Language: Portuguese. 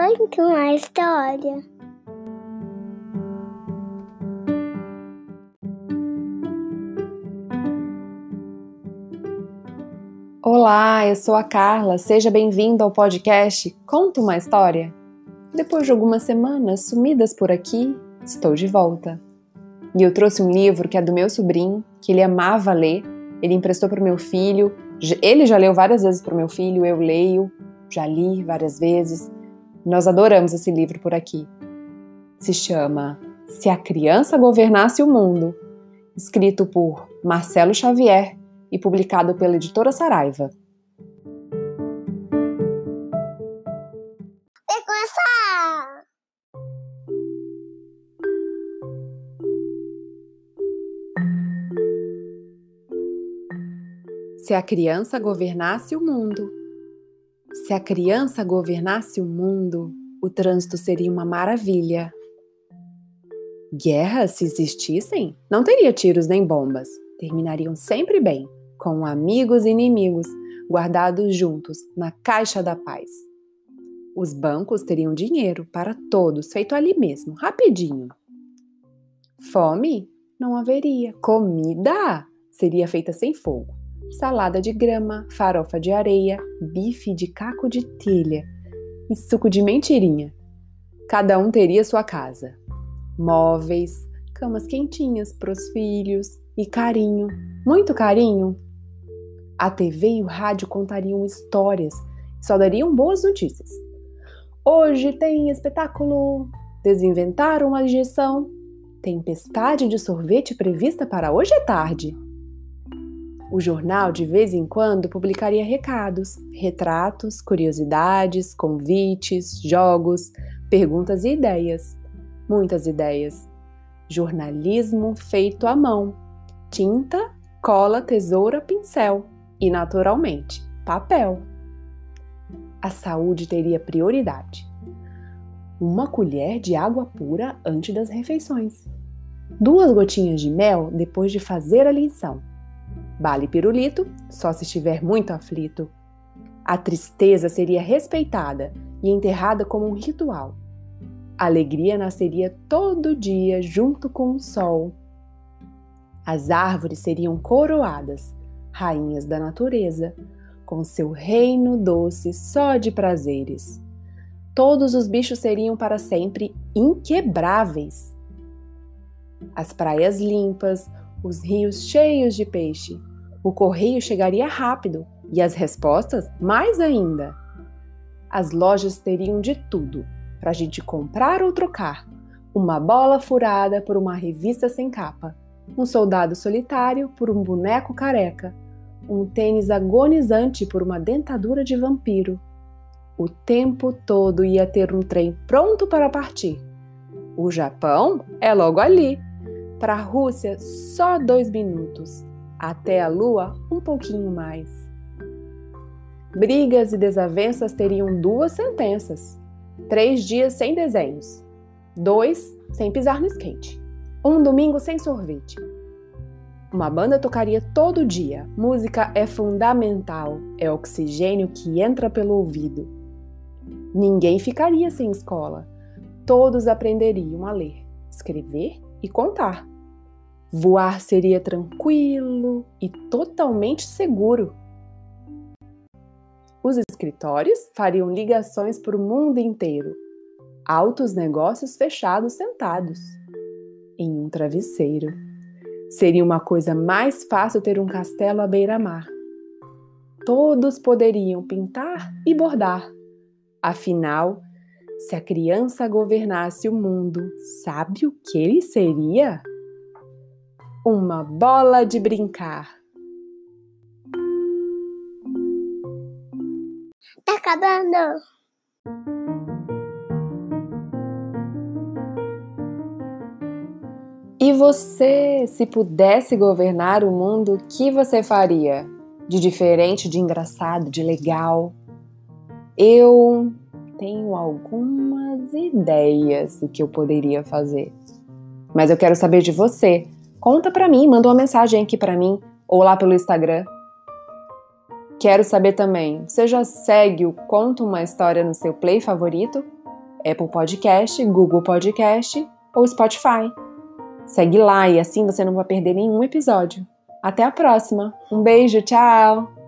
Conta uma história. Olá, eu sou a Carla. Seja bem-vindo ao podcast Conta uma História. Depois de algumas semanas sumidas por aqui, estou de volta. E eu trouxe um livro que é do meu sobrinho, que ele amava ler. Ele emprestou para o meu filho. Ele já leu várias vezes para o meu filho, eu leio, já li várias vezes. Nós adoramos esse livro por aqui. Se chama Se a Criança Governasse o Mundo, escrito por Marcelo Xavier e publicado pela editora Saraiva. Se a criança governasse o mundo. Se a criança governasse o mundo, o trânsito seria uma maravilha. Guerras, se existissem, não teria tiros nem bombas. Terminariam sempre bem, com amigos e inimigos, guardados juntos na caixa da paz. Os bancos teriam dinheiro para todos, feito ali mesmo, rapidinho. Fome? Não haveria. Comida? Seria feita sem fogo salada de grama, farofa de areia, bife de caco de telha e suco de mentirinha. Cada um teria sua casa. Móveis, camas quentinhas para os filhos e carinho, muito carinho. A TV e o rádio contariam histórias e só dariam boas notícias. Hoje tem espetáculo. Desinventaram a injeção. Tempestade de sorvete prevista para hoje à tarde. O jornal, de vez em quando, publicaria recados, retratos, curiosidades, convites, jogos, perguntas e ideias. Muitas ideias. Jornalismo feito à mão. Tinta, cola, tesoura, pincel. E, naturalmente, papel. A saúde teria prioridade. Uma colher de água pura antes das refeições. Duas gotinhas de mel depois de fazer a lição Bale pirulito só se estiver muito aflito. A tristeza seria respeitada e enterrada como um ritual. A alegria nasceria todo dia junto com o sol. As árvores seriam coroadas, rainhas da natureza, com seu reino doce só de prazeres. Todos os bichos seriam para sempre inquebráveis. As praias limpas, os rios cheios de peixe, o correio chegaria rápido e as respostas mais ainda. As lojas teriam de tudo para a gente comprar ou trocar: uma bola furada por uma revista sem capa, um soldado solitário por um boneco careca, um tênis agonizante por uma dentadura de vampiro. O tempo todo ia ter um trem pronto para partir. O Japão é logo ali. Para a Rússia, só dois minutos até a lua um pouquinho mais. Brigas e desavenças teriam duas sentenças: três dias sem desenhos, dois sem pisar no skate, um domingo sem sorvete. Uma banda tocaria todo dia. Música é fundamental, é oxigênio que entra pelo ouvido. Ninguém ficaria sem escola. Todos aprenderiam a ler, escrever e contar. Voar seria tranquilo e totalmente seguro. Os escritórios fariam ligações para o mundo inteiro. Altos negócios fechados sentados em um travesseiro. Seria uma coisa mais fácil ter um castelo à beira-mar. Todos poderiam pintar e bordar. Afinal, se a criança governasse o mundo, sabe o que ele seria? Uma bola de brincar. Tá acabando. E você, se pudesse governar o mundo, o que você faria? De diferente, de engraçado, de legal? Eu tenho algumas ideias do que eu poderia fazer. Mas eu quero saber de você. Conta para mim, manda uma mensagem aqui para mim ou lá pelo Instagram. Quero saber também, você já segue o Conta uma História no seu play favorito? Apple Podcast, Google Podcast ou Spotify. Segue lá e assim você não vai perder nenhum episódio. Até a próxima. Um beijo, tchau!